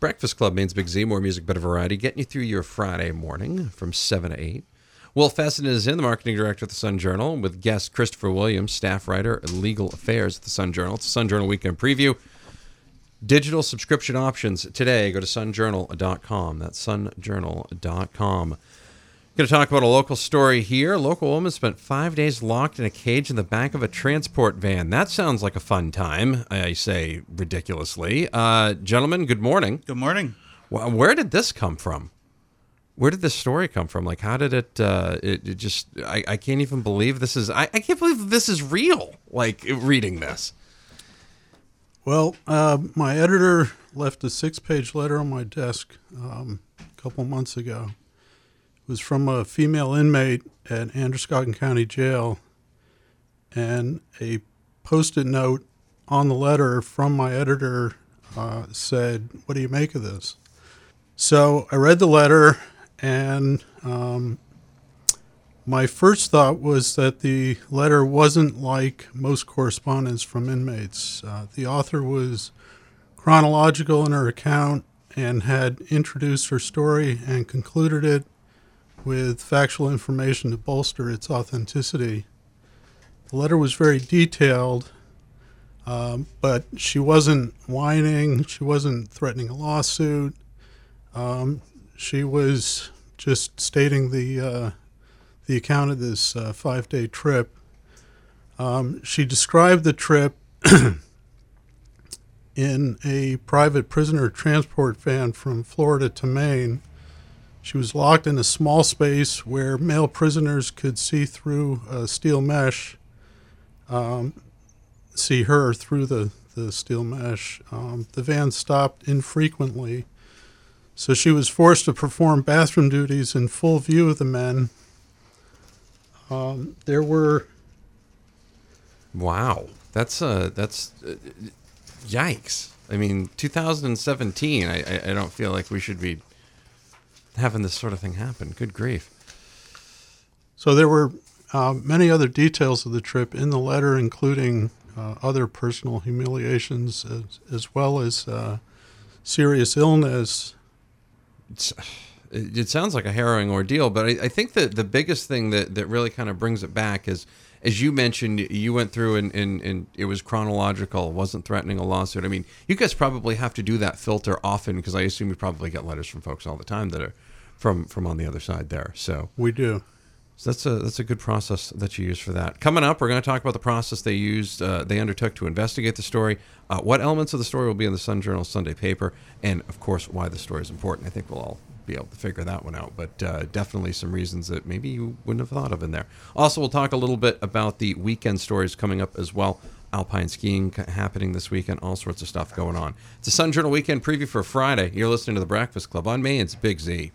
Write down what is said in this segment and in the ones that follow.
Breakfast Club means Big Z, more music, better variety, getting you through your Friday morning from 7 to 8. Will Fessenden is in, the marketing director at the Sun Journal, with guest Christopher Williams, staff writer legal affairs at the Sun Journal. It's the Sun Journal Weekend Preview. Digital subscription options today. Go to sunjournal.com. That's sunjournal.com. Going to talk about a local story here. A local woman spent five days locked in a cage in the back of a transport van. That sounds like a fun time, I say ridiculously. Uh, gentlemen, good morning. Good morning. Wh- Where did this come from? Where did this story come from? Like, how did it? Uh, it, it just, I, I can't even believe this is. I, I can't believe this is real. Like reading this. Well, uh, my editor left a six page letter on my desk um, a couple months ago. Was from a female inmate at Androscoggin County Jail, and a post it note on the letter from my editor uh, said, What do you make of this? So I read the letter, and um, my first thought was that the letter wasn't like most correspondence from inmates. Uh, the author was chronological in her account and had introduced her story and concluded it with factual information to bolster its authenticity. The letter was very detailed, um, but she wasn't whining, she wasn't threatening a lawsuit. Um, she was just stating the uh, the account of this uh, five day trip. Um, she described the trip in a private prisoner transport van from Florida to Maine. She was locked in a small space where male prisoners could see through a steel mesh, um, see her through the, the steel mesh. Um, the van stopped infrequently, so she was forced to perform bathroom duties in full view of the men. Um, there were Wow, that's uh, that's uh, yikes. I mean, 2017. I, I I don't feel like we should be having this sort of thing happen. Good grief. So there were uh, many other details of the trip in the letter, including uh, other personal humiliations as, as well as uh, serious illness. It's, it, it sounds like a harrowing ordeal, but I, I think that the biggest thing that, that really kind of brings it back is, as you mentioned, you went through and, and, and it was chronological, wasn't threatening a lawsuit. I mean, you guys probably have to do that filter often because I assume you probably get letters from folks all the time that are from from on the other side there. So We do. So that's a that's a good process that you use for that. Coming up, we're going to talk about the process they used, uh, they undertook to investigate the story, uh, what elements of the story will be in the Sun Journal Sunday paper, and of course why the story is important. I think we'll all be able to figure that one out, but uh, definitely some reasons that maybe you wouldn't have thought of in there. Also, we'll talk a little bit about the weekend stories coming up as well. Alpine skiing happening this weekend, all sorts of stuff going on. It's a Sun Journal weekend preview for Friday. You're listening to the Breakfast Club on Maine's Big Z.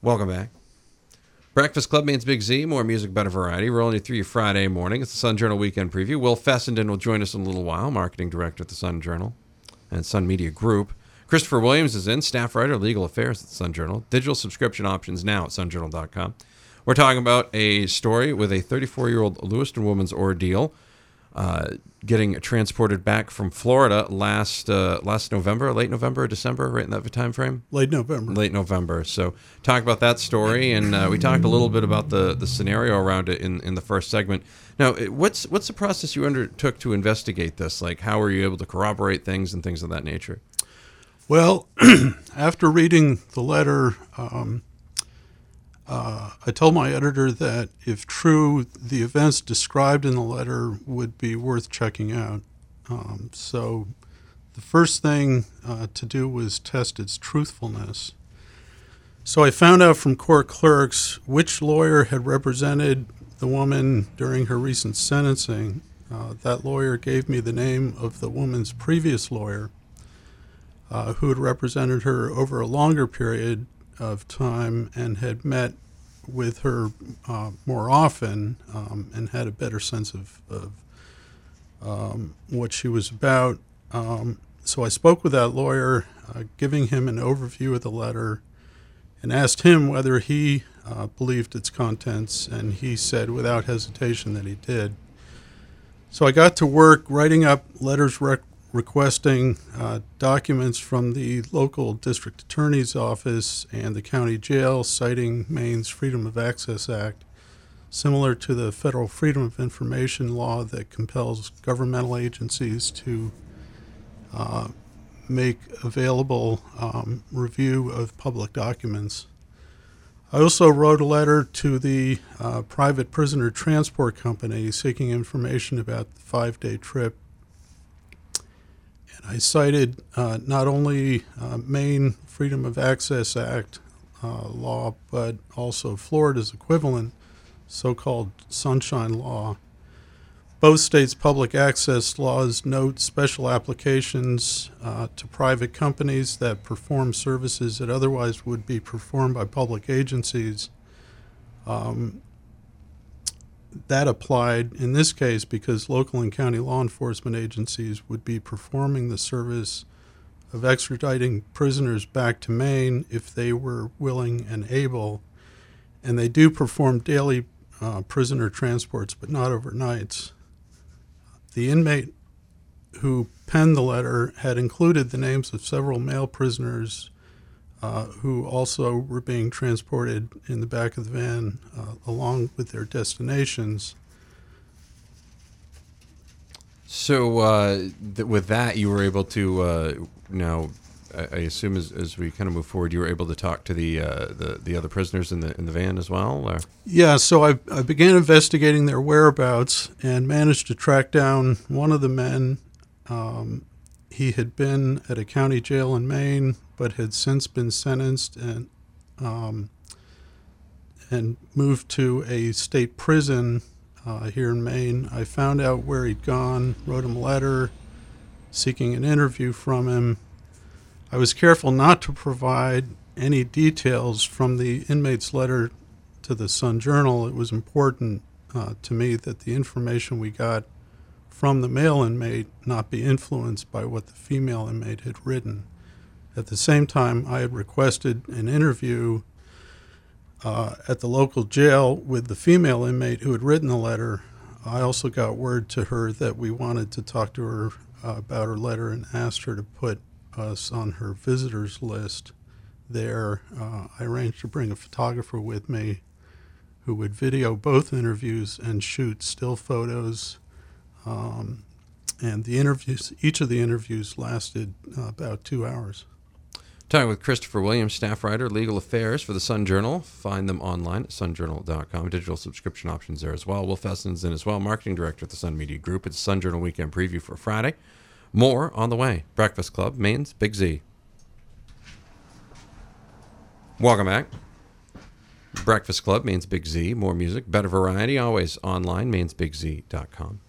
Welcome back. Breakfast Club means Big Z, more music, better variety. Rolling you through your Friday morning. It's the Sun Journal Weekend Preview. Will Fessenden will join us in a little while, marketing director at the Sun Journal and Sun Media Group. Christopher Williams is in, staff writer, legal affairs at Sun Journal. Digital subscription options now at sunjournal.com. We're talking about a story with a 34 year old Lewiston woman's ordeal. Uh, getting transported back from Florida last uh, last November, late November, December, right in that time frame Late November. late November. So talk about that story, and uh, we talked a little bit about the the scenario around it in in the first segment. Now, what's what's the process you undertook to investigate this? Like, how were you able to corroborate things and things of that nature? Well, after reading the letter, um, uh, I told my editor that if true, the events described in the letter would be worth checking out. Um, so the first thing uh, to do was test its truthfulness. So I found out from court clerks which lawyer had represented the woman during her recent sentencing. Uh, that lawyer gave me the name of the woman's previous lawyer, uh, who had represented her over a longer period of time and had met with her uh, more often um, and had a better sense of, of um, what she was about. Um, so I spoke with that lawyer, uh, giving him an overview of the letter, and asked him whether he uh, believed its contents, and he said without hesitation that he did. So I got to work writing up letters rec- requesting uh, documents from the local district attorney's office and the county jail citing Maine's Freedom of Access Act, similar to the federal Freedom of Information law that compels governmental agencies to uh, make available um, review of public documents. I also wrote a letter to the uh, private prisoner transport company seeking information about the five day trip. I cited uh, not only uh, Maine Freedom of Access Act uh, law, but also Florida's equivalent, so called Sunshine Law. Both states' public access laws note special applications uh, to private companies that perform services that otherwise would be performed by public agencies. Um, that applied in this case because local and county law enforcement agencies would be performing the service of extraditing prisoners back to Maine if they were willing and able. And they do perform daily uh, prisoner transports, but not overnights. The inmate who penned the letter had included the names of several male prisoners uh, who also were being transported in the back of the van uh, along with their destinations. So uh, th- with that, you were able to uh, now. I I assume as, as we kind of move forward, you were able to talk to the uh, the, the other prisoners in the in the van as well. Or? Yeah, so I, I began investigating their whereabouts and managed to track down one of the men. Um, he had been at a county jail in Maine, but had since been sentenced and um, and moved to a state prison uh, here in Maine. I found out where he'd gone, wrote him a letter seeking an interview from him. I was careful not to provide any details from the inmate's letter to the Sun Journal. It was important uh, to me that the information we got from the male inmate not be influenced by what the female inmate had written. At the same time, I had requested an interview uh, at the local jail with the female inmate who had written the letter. I also got word to her that we wanted to talk to her uh, about her letter and asked her to put us on her visitors list there. Uh, I arranged to bring a photographer with me who would video both interviews and shoot still photos. Um, and the interviews, each of the interviews lasted uh, about two hours. Talking with Christopher Williams, staff writer, legal affairs for the Sun Journal. Find them online at sunjournal.com. Digital subscription options there as well. Will Fessenden's in as well, marketing director at the Sun Media Group. It's Sun Journal Weekend Preview for Friday. More on the way. Breakfast Club, Maine's Big Z. Welcome back. Breakfast Club, Maine's Big Z. More music, better variety, always online, mainsbigz.com.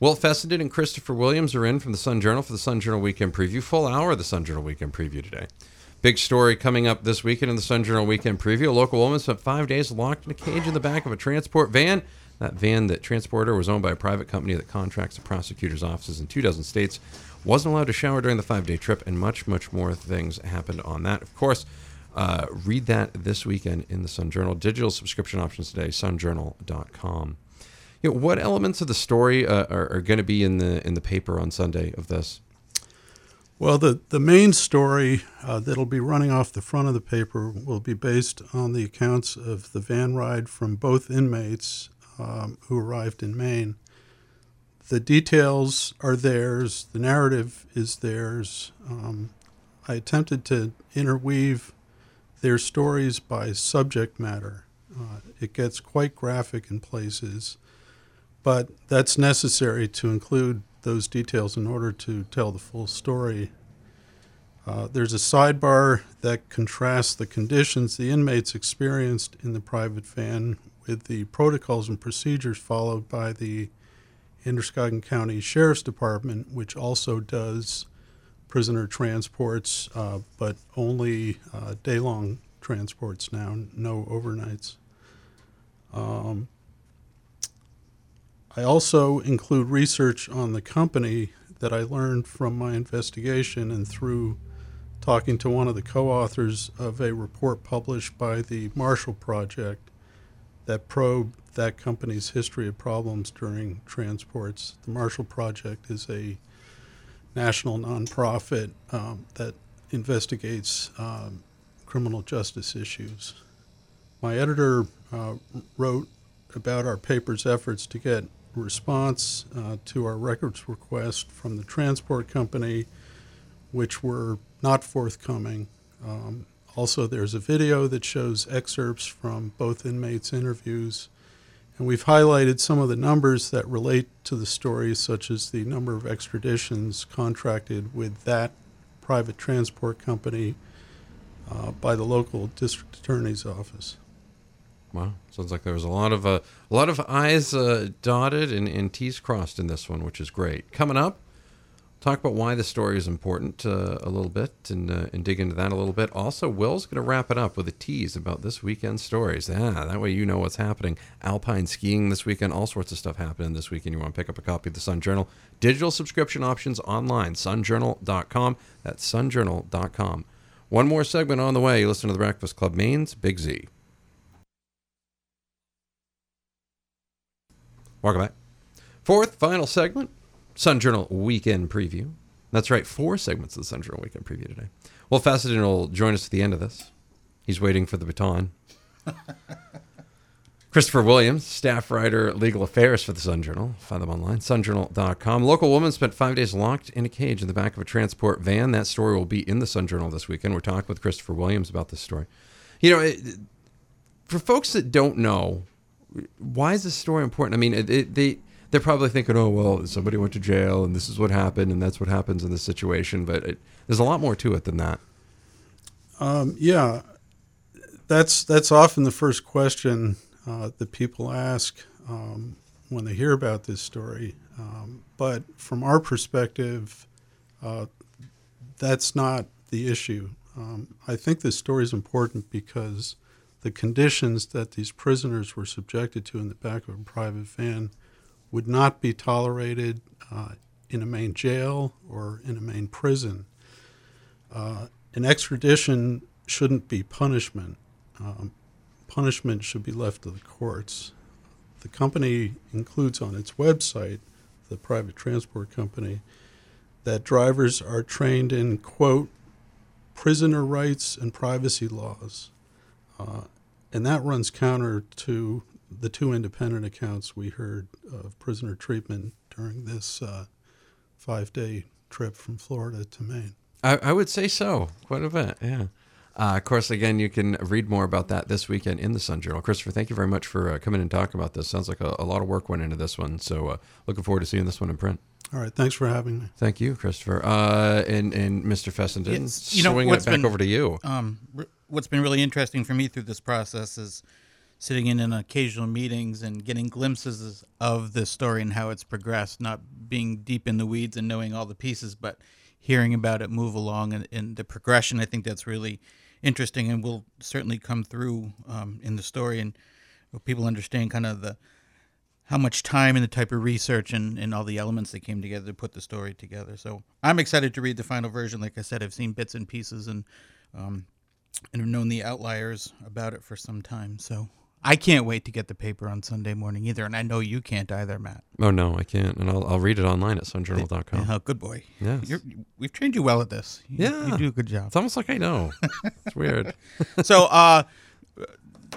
Will Fessenden and Christopher Williams are in from the Sun Journal for the Sun Journal Weekend Preview. Full hour of the Sun Journal Weekend Preview today. Big story coming up this weekend in the Sun Journal Weekend Preview. A local woman spent five days locked in a cage in the back of a transport van. That van, that transporter, was owned by a private company that contracts the prosecutor's offices in two dozen states. Wasn't allowed to shower during the five day trip, and much, much more things happened on that. Of course, uh, read that this weekend in the Sun Journal. Digital subscription options today, sunjournal.com. You know, what elements of the story uh, are, are going to be in the in the paper on Sunday of this? Well, the, the main story uh, that'll be running off the front of the paper will be based on the accounts of the van ride from both inmates um, who arrived in Maine. The details are theirs, the narrative is theirs. Um, I attempted to interweave their stories by subject matter. Uh, it gets quite graphic in places, but that's necessary to include those details in order to tell the full story. Uh, there's a sidebar that contrasts the conditions the inmates experienced in the private van with the protocols and procedures followed by the Androscoggin County Sheriff's Department, which also does prisoner transports, uh, but only uh, day long transports now, no overnights. Um, I also include research on the company that I learned from my investigation and through talking to one of the co authors of a report published by the Marshall Project that probed that company's history of problems during transports. The Marshall Project is a national nonprofit um, that investigates um, criminal justice issues. My editor uh, wrote about our paper's efforts to get response uh, to our records request from the transport company, which were not forthcoming. Um, also, there's a video that shows excerpts from both inmates' interviews. And we've highlighted some of the numbers that relate to the story, such as the number of extraditions contracted with that private transport company uh, by the local district attorney's office. Wow, sounds like there was a lot of uh, a lot of I's uh, dotted and, and T's crossed in this one, which is great. Coming up, talk about why the story is important uh, a little bit and uh, and dig into that a little bit. Also, Will's going to wrap it up with a tease about this weekend stories. Yeah, that way you know what's happening. Alpine skiing this weekend, all sorts of stuff happening this weekend. You want to pick up a copy of the Sun Journal. Digital subscription options online, sunjournal.com. That's sunjournal.com. One more segment on the way. You listen to the Breakfast Club Maine's Big Z. Welcome back. Fourth, final segment, Sun Journal Weekend Preview. That's right, four segments of the Sun Journal Weekend Preview today. Will, Fessenden will join us at the end of this. He's waiting for the baton. Christopher Williams, staff writer, legal affairs for the Sun Journal. Find them online, sunjournal.com. Local woman spent five days locked in a cage in the back of a transport van. That story will be in the Sun Journal this weekend. We're talking with Christopher Williams about this story. You know, it, for folks that don't know, why is this story important? I mean, it, it, they they're probably thinking, oh well, somebody went to jail and this is what happened and that's what happens in this situation. But it, there's a lot more to it than that. Um, yeah, that's that's often the first question uh, that people ask um, when they hear about this story. Um, but from our perspective, uh, that's not the issue. Um, I think this story is important because the conditions that these prisoners were subjected to in the back of a private van would not be tolerated uh, in a Maine jail or in a Maine prison. Uh, an extradition shouldn't be punishment. Um, punishment should be left to the courts. The company includes on its website, the private transport company, that drivers are trained in, quote, prisoner rights and privacy laws. Uh, and that runs counter to the two independent accounts we heard of prisoner treatment during this uh, five day trip from Florida to Maine. I, I would say so. Quite a bit, yeah. Uh, of course, again, you can read more about that this weekend in the Sun Journal. Christopher, thank you very much for uh, coming and talking about this. Sounds like a, a, lot of work went into this one. So, uh, looking forward to seeing this one in print. All right, thanks for having me. Thank you, Christopher. Uh, and and Mr. Fessenden, Yes, you know, swinging it back been- over to you. um, r- what's been really interesting for me through this process is sitting in, in occasional meetings and getting glimpses of this story and how it's progressed, not being deep in the weeds and knowing all the pieces, but hearing about it move along and, and the progression. I think that's really interesting and will certainly come through um, in the story and people understand kind of the how much time and the type of research and, and all the elements that came together to put the story together. So I'm excited to read the final version. Like I said, I've seen bits and pieces and um, and have known the outliers about it for some time. So I can't wait to get the paper on Sunday morning either, and I know you can't either, Matt. Oh no, I can't, and I'll, I'll read it online at sunjournal.com. Oh, good boy. Yes. You're, we've trained you well at this. You, Yeah. you do a good job. It's almost like I know. It's weird. so uh,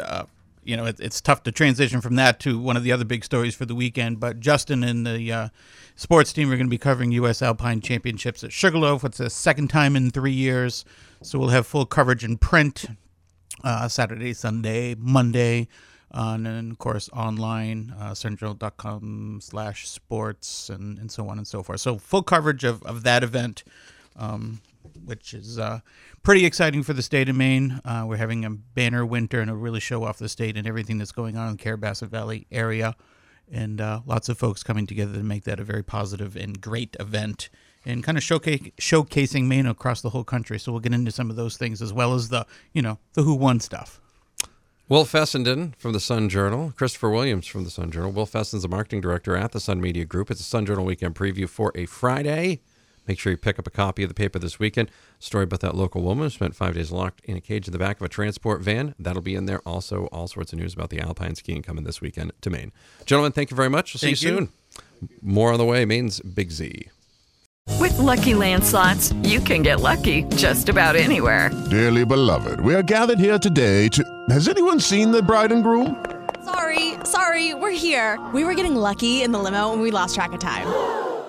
uh you know it, it's tough to transition from that to one of the other big stories for the weekend but justin and the uh, sports team are going to be covering us alpine championships at sugarloaf. It's the second time in three years so we'll have full coverage in print uh, saturday sunday monday uh, and then of course online uh, sunjournal.com slash sports and, and so on and so forth. So full coverage of, of that event um, which is uh, pretty exciting for the state of Maine. Uh, we're having a banner winter and it'll really show off the state and everything that's going on in the Carrabassett Valley area. and uh, lots of folks coming together to make that a very positive and great event and kind of showcase, showcasing Maine across the whole country. So we'll get into some of those things as well as the, you know, the who won stuff. Will Fessenden from the Sun Journal, Christopher Williams from the Sun Journal. Will Fessenden's the marketing director at the Sun Media Group. It's a Sun Journal weekend preview for a Friday. Make sure you pick up a copy of the paper this weekend. Story about that local woman who spent five days locked in a cage in the back of a transport van. That'll be in there. Also, all sorts of news about the alpine skiing coming this weekend to Maine. Gentlemen, thank you very much. We'll see you, you. soon. More on the way. Maine's Big Z. With Lucky Land slots, you can get lucky just about anywhere. Dearly beloved, we are gathered here today to. Has anyone seen the bride and groom? Sorry, sorry, we're here. We were getting lucky in the limo and we lost track of time.